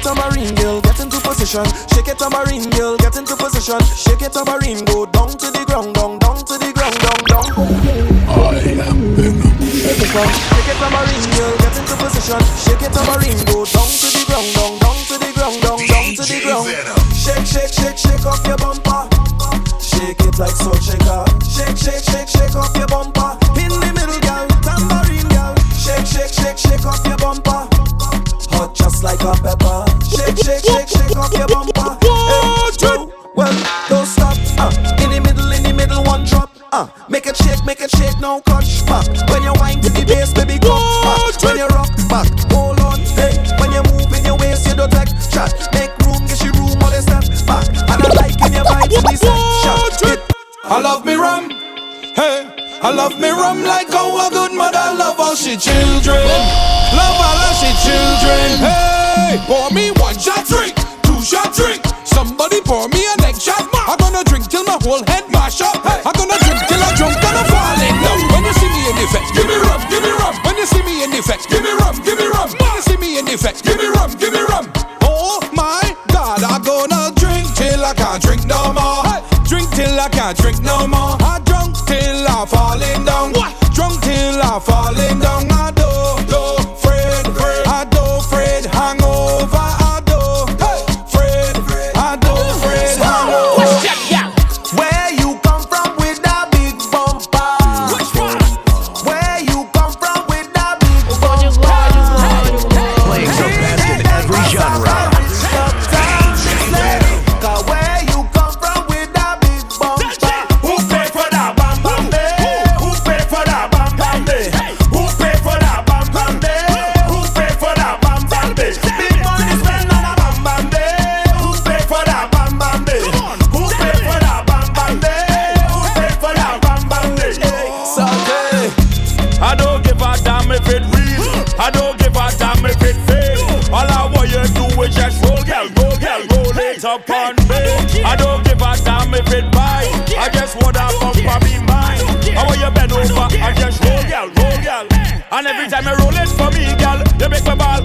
it tambourine girl, get into position. Shake it tambourine girl, get into position. Shake it tambourine, go down to the ground, down, down to the ground, down, down. I am Venom. Shake it tambourine girl, get into position. Shake it tambourine, go down to the ground, down, down to the ground, down, down to the ground. Shake, shake, shake, shake off your bumper. Shake it like salt shaker. Shake, shake, shake, shake off your bumper. In the middle, girl, tambourine girl. Shake, shake, shake, shake off your bumper. Hot just like a pepper. Off your bumper. Hey, well, don't stop. Uh, in the middle, in the middle, one drop. Uh, make it shake, make it shake, no catch back. When you wind to the bass, baby, go back. When you rock back, hold on, hey. When you move in your waist, you don't take chat. Make room, get you room, all the step back. And I like in your vibes, in section. It, I love me rum, hey. I love me rum like how a good mother love all she children. Love all of she children. Hey, pour me one shot drink, mash up. I'm gonna drink till I drunk and I'm falling down. When you see me in the effect, give me rum, give me rum. When you see me in the effect, give me rum, give me rum. When you see me in the effect, give me rum, give me rum. Oh my God, I'm gonna drink till I can't drink no more. Drink till I can't drink no more. I drunk till I'm falling down. Drunk till I'm falling down. Roll it up on me. I don't give a damn if it buy. I just want that bumper be mine. I want you bend over and just roll, girl, roll, girl. And every time you roll it for me, girl, you make my ball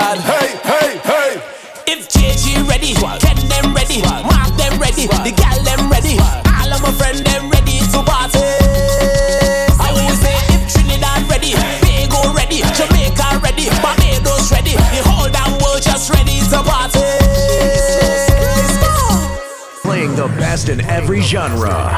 lad. Hey, hey, hey. If JG ready, Ken them ready, Mark them ready, the gal them ready, all of my friend them ready to party. I will say if Trinidad ready, Tobago ready, Jamaica ready, Barbados ready, the whole damn world just ready to party. Playing the best in every genre.